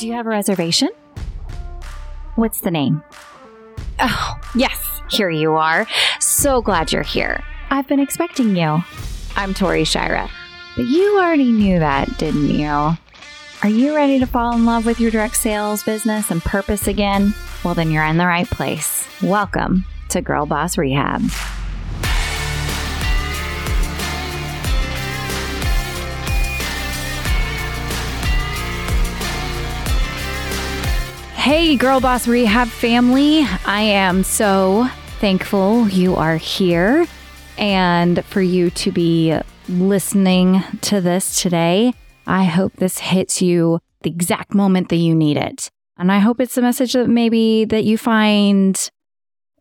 Do you have a reservation? What's the name? Oh, yes, here you are. So glad you're here. I've been expecting you. I'm Tori Shira. But you already knew that, didn't you? Are you ready to fall in love with your direct sales business and purpose again? Well, then you're in the right place. Welcome to Girl Boss Rehab. Hey, Girl Boss Rehab family. I am so thankful you are here and for you to be listening to this today. I hope this hits you the exact moment that you need it. And I hope it's a message that maybe that you find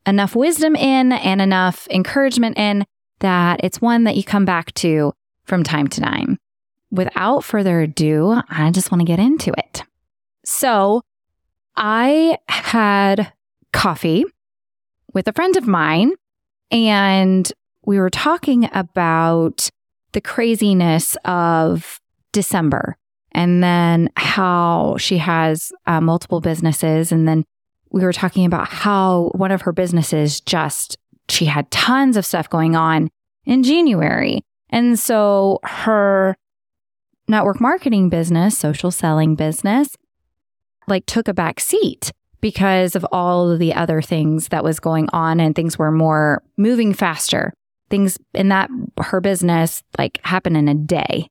enough wisdom in and enough encouragement in that it's one that you come back to from time to time. Without further ado, I just want to get into it. So, I had coffee with a friend of mine, and we were talking about the craziness of December and then how she has uh, multiple businesses. And then we were talking about how one of her businesses just, she had tons of stuff going on in January. And so her network marketing business, social selling business, like took a back seat because of all of the other things that was going on and things were more moving faster. Things in that her business like happen in a day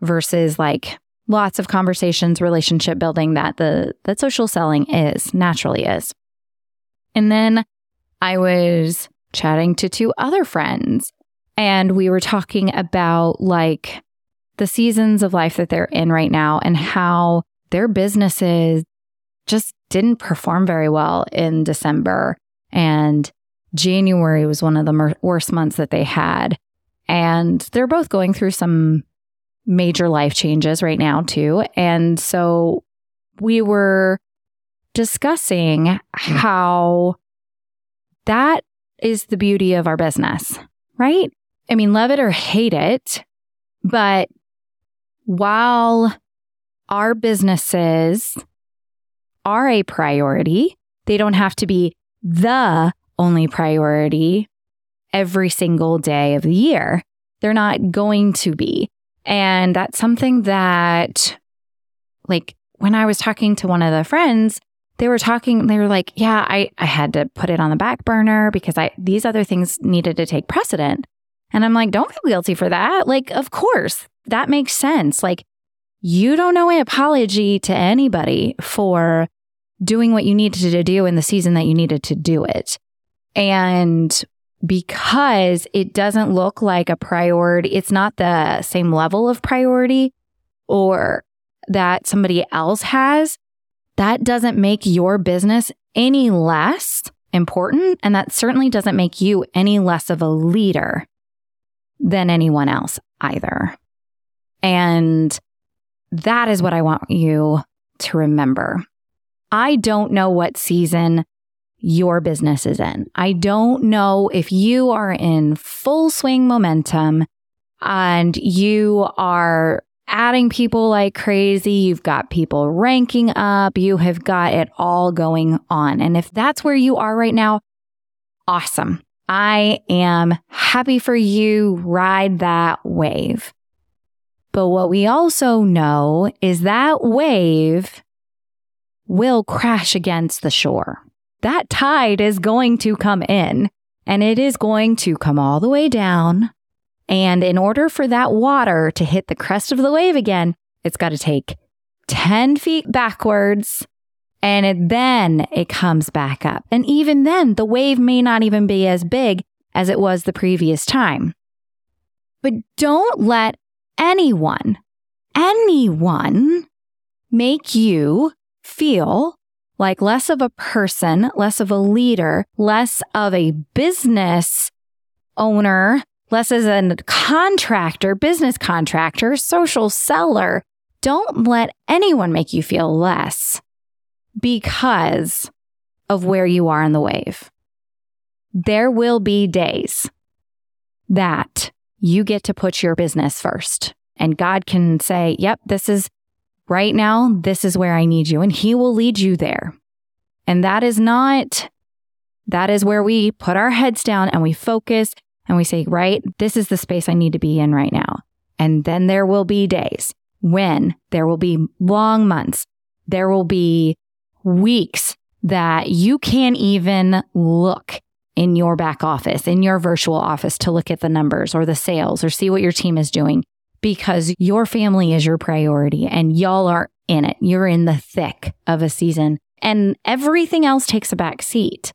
versus like lots of conversations, relationship building that the that social selling is naturally is. And then I was chatting to two other friends and we were talking about like the seasons of life that they're in right now and how their businesses just didn't perform very well in December. And January was one of the mer- worst months that they had. And they're both going through some major life changes right now, too. And so we were discussing mm. how that is the beauty of our business, right? I mean, love it or hate it, but while our businesses are a priority. They don't have to be the only priority every single day of the year. They're not going to be. And that's something that, like, when I was talking to one of the friends, they were talking, they were like, yeah, I, I had to put it on the back burner because I, these other things needed to take precedent. And I'm like, don't feel guilty for that. Like, of course, that makes sense. Like, you don't owe an apology to anybody for doing what you needed to do in the season that you needed to do it. And because it doesn't look like a priority, it's not the same level of priority or that somebody else has, that doesn't make your business any less important. And that certainly doesn't make you any less of a leader than anyone else either. And that is what I want you to remember. I don't know what season your business is in. I don't know if you are in full swing momentum and you are adding people like crazy. You've got people ranking up. You have got it all going on. And if that's where you are right now, awesome. I am happy for you. Ride that wave. But what we also know is that wave will crash against the shore. That tide is going to come in and it is going to come all the way down. And in order for that water to hit the crest of the wave again, it's got to take 10 feet backwards and it, then it comes back up. And even then, the wave may not even be as big as it was the previous time. But don't let anyone, anyone make you feel like less of a person, less of a leader, less of a business owner, less as a contractor, business contractor, social seller. Don't let anyone make you feel less because of where you are in the wave. There will be days that you get to put your business first. And God can say, yep, this is, right now, this is where I need you. And He will lead you there. And that is not, that is where we put our heads down and we focus and we say, right, this is the space I need to be in right now. And then there will be days when there will be long months, there will be weeks that you can't even look in your back office, in your virtual office to look at the numbers or the sales or see what your team is doing because your family is your priority and y'all are in it. You're in the thick of a season and everything else takes a back seat.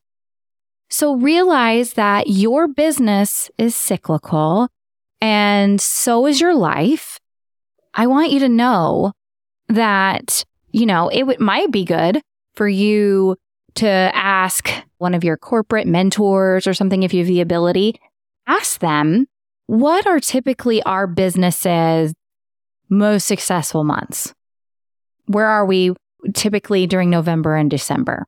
So realize that your business is cyclical and so is your life. I want you to know that, you know, it w- might be good for you to ask one of your corporate mentors or something if you have the ability, ask them what are typically our business's most successful months? Where are we typically during November and December?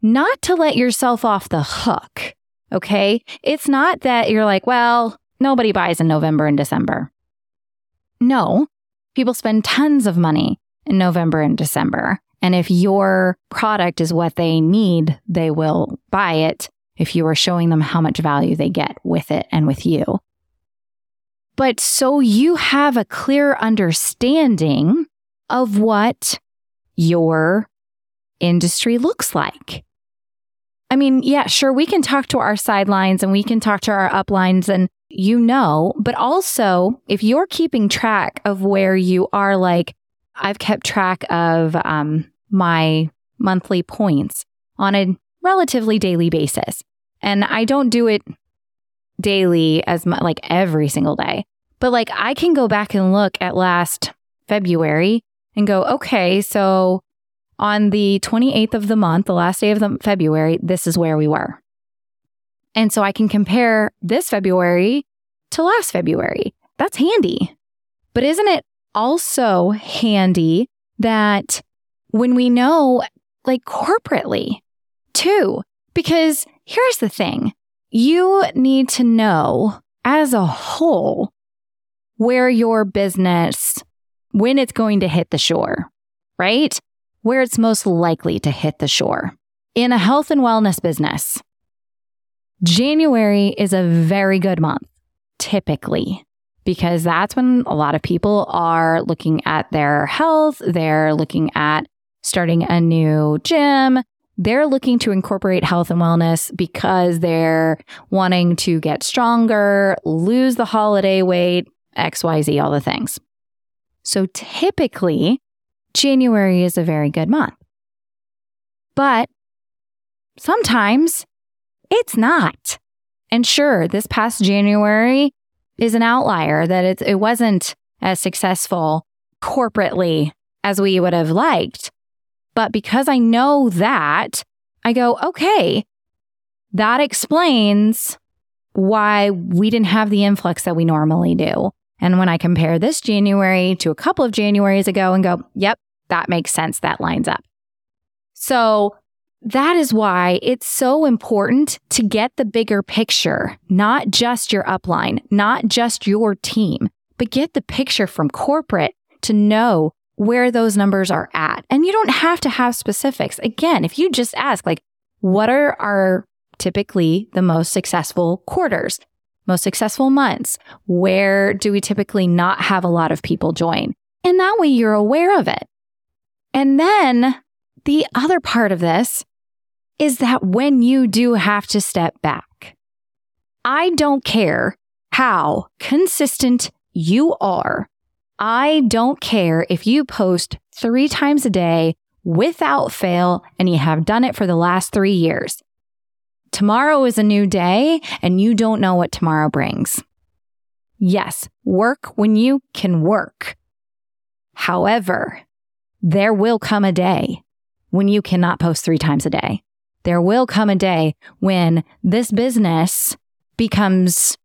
Not to let yourself off the hook. Okay. It's not that you're like, well, nobody buys in November and December. No, people spend tons of money in November and December. And if your product is what they need, they will buy it if you are showing them how much value they get with it and with you. But so you have a clear understanding of what your industry looks like. I mean, yeah, sure, we can talk to our sidelines and we can talk to our uplines and you know, but also if you're keeping track of where you are, like I've kept track of um, my monthly points on a relatively daily basis. And I don't do it daily as much, like every single day, but like I can go back and look at last February and go, okay, so on the 28th of the month, the last day of the February, this is where we were. And so I can compare this February to last February. That's handy. But isn't it also handy that when we know, like corporately, too? Because here's the thing you need to know as a whole where your business, when it's going to hit the shore, right? Where it's most likely to hit the shore. In a health and wellness business, January is a very good month, typically, because that's when a lot of people are looking at their health, they're looking at starting a new gym. They're looking to incorporate health and wellness because they're wanting to get stronger, lose the holiday weight, XYZ, all the things. So typically, January is a very good month. But sometimes it's not. And sure, this past January is an outlier that it, it wasn't as successful corporately as we would have liked. But because I know that, I go, okay, that explains why we didn't have the influx that we normally do. And when I compare this January to a couple of Januaries ago and go, yep, that makes sense. That lines up. So that is why it's so important to get the bigger picture, not just your upline, not just your team, but get the picture from corporate to know where those numbers are at. And you don't have to have specifics. Again, if you just ask, like, what are our typically the most successful quarters, most successful months? Where do we typically not have a lot of people join? And that way you're aware of it. And then the other part of this is that when you do have to step back, I don't care how consistent you are. I don't care if you post three times a day without fail and you have done it for the last three years. Tomorrow is a new day and you don't know what tomorrow brings. Yes, work when you can work. However, there will come a day when you cannot post three times a day. There will come a day when this business becomes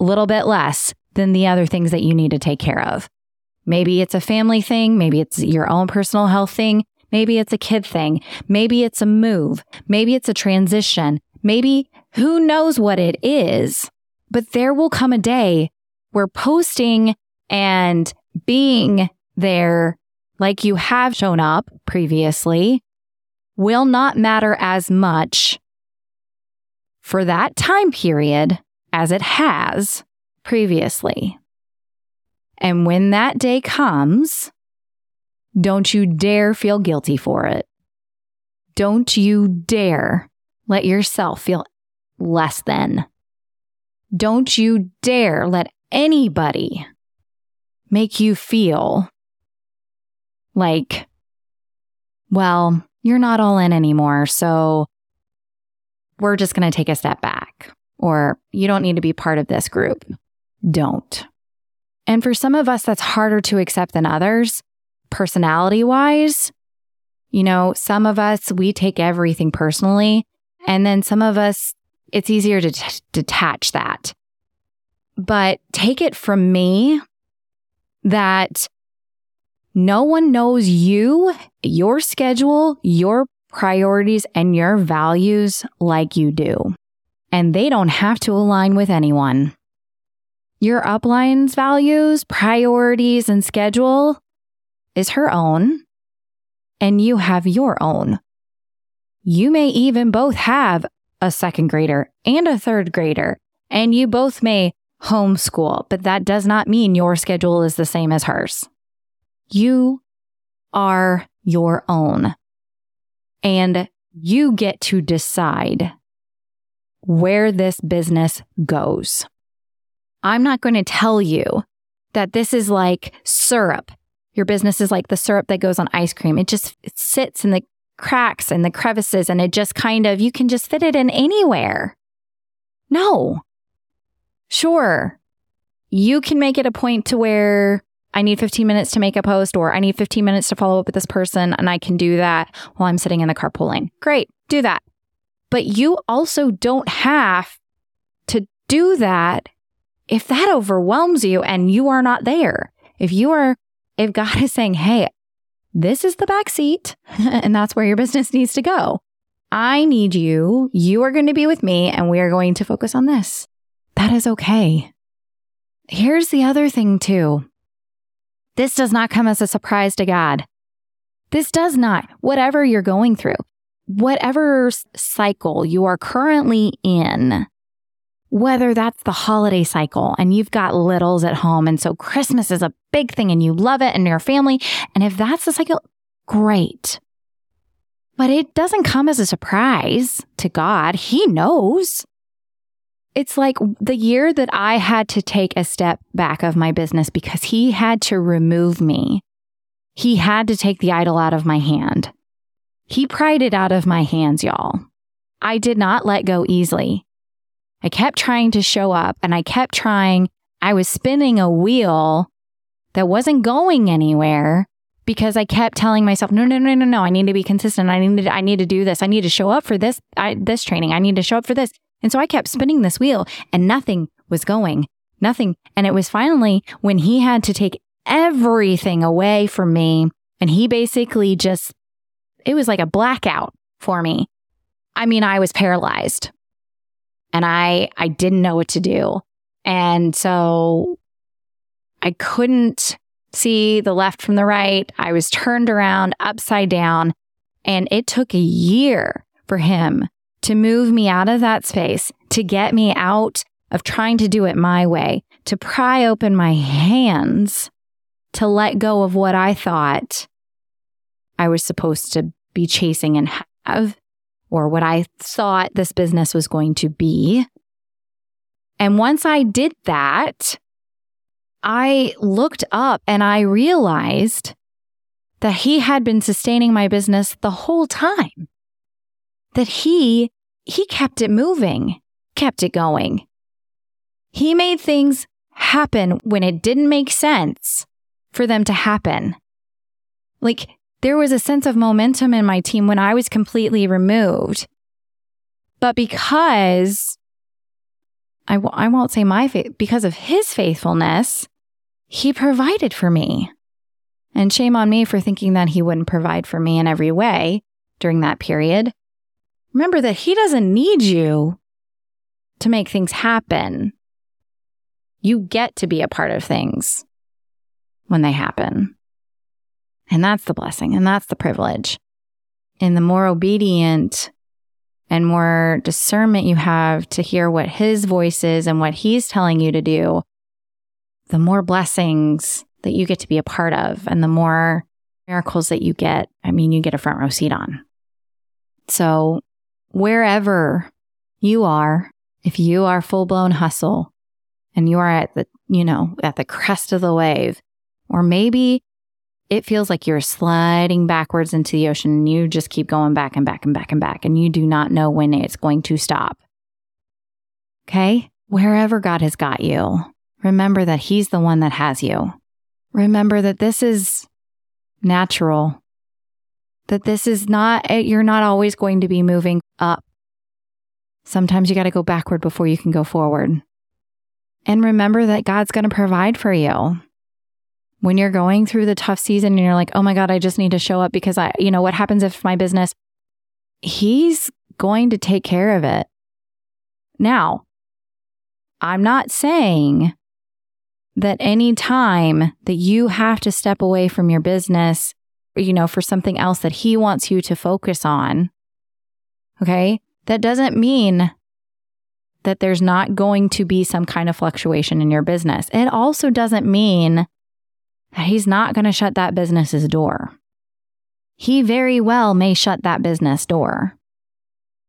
a little bit less than the other things that you need to take care of. Maybe it's a family thing. Maybe it's your own personal health thing. Maybe it's a kid thing. Maybe it's a move. Maybe it's a transition. Maybe who knows what it is. But there will come a day where posting and being there like you have shown up previously will not matter as much for that time period as it has previously. And when that day comes, don't you dare feel guilty for it. Don't you dare let yourself feel less than. Don't you dare let anybody make you feel like, well, you're not all in anymore. So we're just going to take a step back, or you don't need to be part of this group. Don't. And for some of us, that's harder to accept than others, personality wise. You know, some of us, we take everything personally. And then some of us, it's easier to t- detach that. But take it from me that no one knows you, your schedule, your priorities, and your values like you do. And they don't have to align with anyone. Your upline's values, priorities, and schedule is her own, and you have your own. You may even both have a second grader and a third grader, and you both may homeschool, but that does not mean your schedule is the same as hers. You are your own. And you get to decide where this business goes. I'm not going to tell you that this is like syrup. Your business is like the syrup that goes on ice cream. It just it sits in the cracks and the crevices and it just kind of, you can just fit it in anywhere. No. Sure. You can make it a point to where I need 15 minutes to make a post or I need 15 minutes to follow up with this person and I can do that while I'm sitting in the carpool lane. Great, do that. But you also don't have to do that if that overwhelms you and you are not there. If you are, if God is saying, hey, this is the back seat and that's where your business needs to go. I need you. You are going to be with me and we are going to focus on this. That is okay. Here's the other thing, too. This does not come as a surprise to God. This does not, whatever you're going through, whatever cycle you are currently in, whether that's the holiday cycle and you've got littles at home. And so Christmas is a big thing and you love it and your family. And if that's the cycle, great. But it doesn't come as a surprise to God. He knows it's like the year that I had to take a step back of my business because he had to remove me. He had to take the idol out of my hand. He pried it out of my hands, y'all. I did not let go easily. I kept trying to show up and I kept trying. I was spinning a wheel that wasn't going anywhere because I kept telling myself, no, no, no, no, no. I need to be consistent. I need to, I need to do this. I need to show up for this, I, this training. I need to show up for this. And so I kept spinning this wheel and nothing was going, nothing. And it was finally when he had to take everything away from me and he basically just, it was like a blackout for me. I mean, I was paralyzed and I, I didn't know what to do. And so I couldn't see the left from the right. I was turned around upside down and it took a year for him to move me out of that space, to get me out of trying to do it my way, to pry open my hands, to let go of what I thought I was supposed to be chasing and have, or what I thought this business was going to be. And once I did that, I looked up and I realized that he had been sustaining my business the whole time. That he he kept it moving, kept it going. He made things happen when it didn't make sense for them to happen. Like there was a sense of momentum in my team when I was completely removed. But because I w- I won't say my faith, because of his faithfulness, he provided for me. And shame on me for thinking that he wouldn't provide for me in every way during that period. Remember that He doesn't need you to make things happen. You get to be a part of things when they happen. And that's the blessing and that's the privilege. And the more obedient and more discernment you have to hear what his voice is and what he's telling you to do, the more blessings that you get to be a part of and the more miracles that you get. I mean, you get a front row seat on. So, wherever you are, if you are full blown hustle and you are at the, you know, at the crest of the wave, or maybe it feels like you're sliding backwards into the ocean and you just keep going back and back and back and back, and you do not know when it's going to stop. Okay? Wherever God has got you, remember that He's the one that has you. Remember that this is natural, that this is not, eh, you're not always going to be moving up. Sometimes you got to go backward before you can go forward. And remember that God's going to provide for you. When you're going through the tough season and you're like, oh my God, I just need to show up because I, you know, what happens if my business, He's going to take care of it. Now, I'm not saying that any time that you have to step away from your business, you know, for something else that he wants you to focus on, okay, that doesn't mean that there's not going to be some kind of fluctuation in your business. It also doesn't mean he's not going to shut that business's door. He very well may shut that business door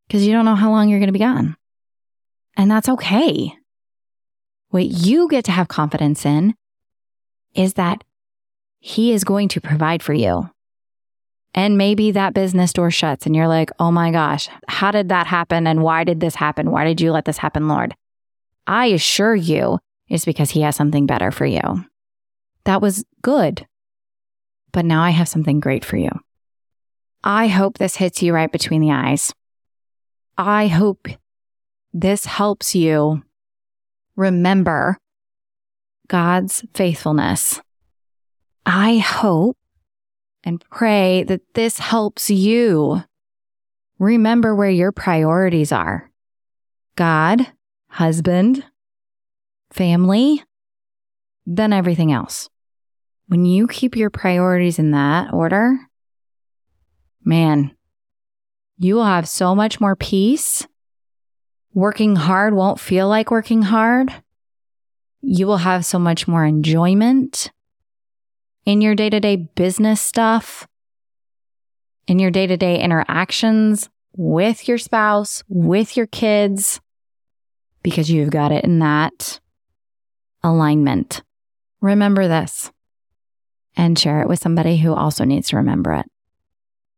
because you don't know how long you're going to be gone. And that's okay. What you get to have confidence in is that He is going to provide for you. And maybe that business door shuts and you're like, oh my gosh, how did that happen? And why did this happen? Why did you let this happen, Lord? I assure you it's because He has something better for you. That was good. But now I have something great for you. I hope this hits you right between the eyes. I hope this helps you remember God's faithfulness. I hope and pray that this helps you remember where your priorities are God, husband, family, then everything else. When you keep your priorities in that order, man, you will have so much more peace Working hard won't feel like working hard. You will have so much more enjoyment in your day to day business stuff, in your day to day interactions with your spouse, with your kids, because you've got it in that alignment. Remember this and share it with somebody who also needs to remember it.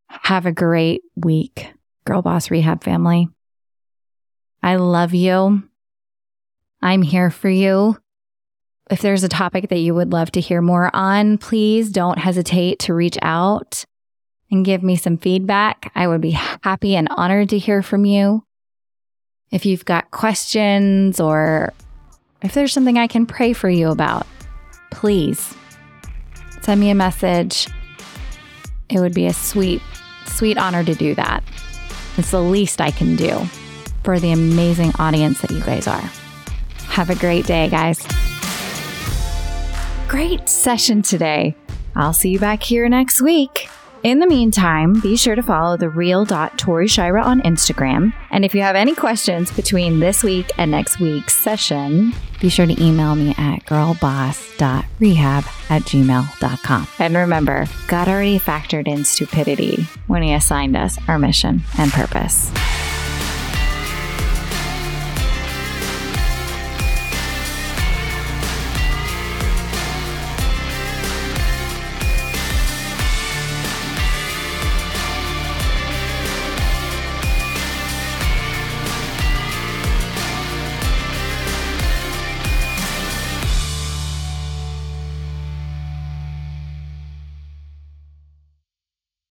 Have a great week, Girl Boss Rehab family. I love you. I'm here for you. If there's a topic that you would love to hear more on, please don't hesitate to reach out and give me some feedback. I would be happy and honored to hear from you. If you've got questions or if there's something I can pray for you about, please send me a message. It would be a sweet, sweet honor to do that. It's the least I can do for the amazing audience that you guys are. Have a great day, guys. Great session today. I'll see you back here next week. In the meantime, be sure to follow the real Tori Shira on Instagram. And if you have any questions between this week and next week's session, be sure to email me at girlboss.rehab at gmail.com. And remember, God already factored in stupidity when He assigned us our mission and purpose.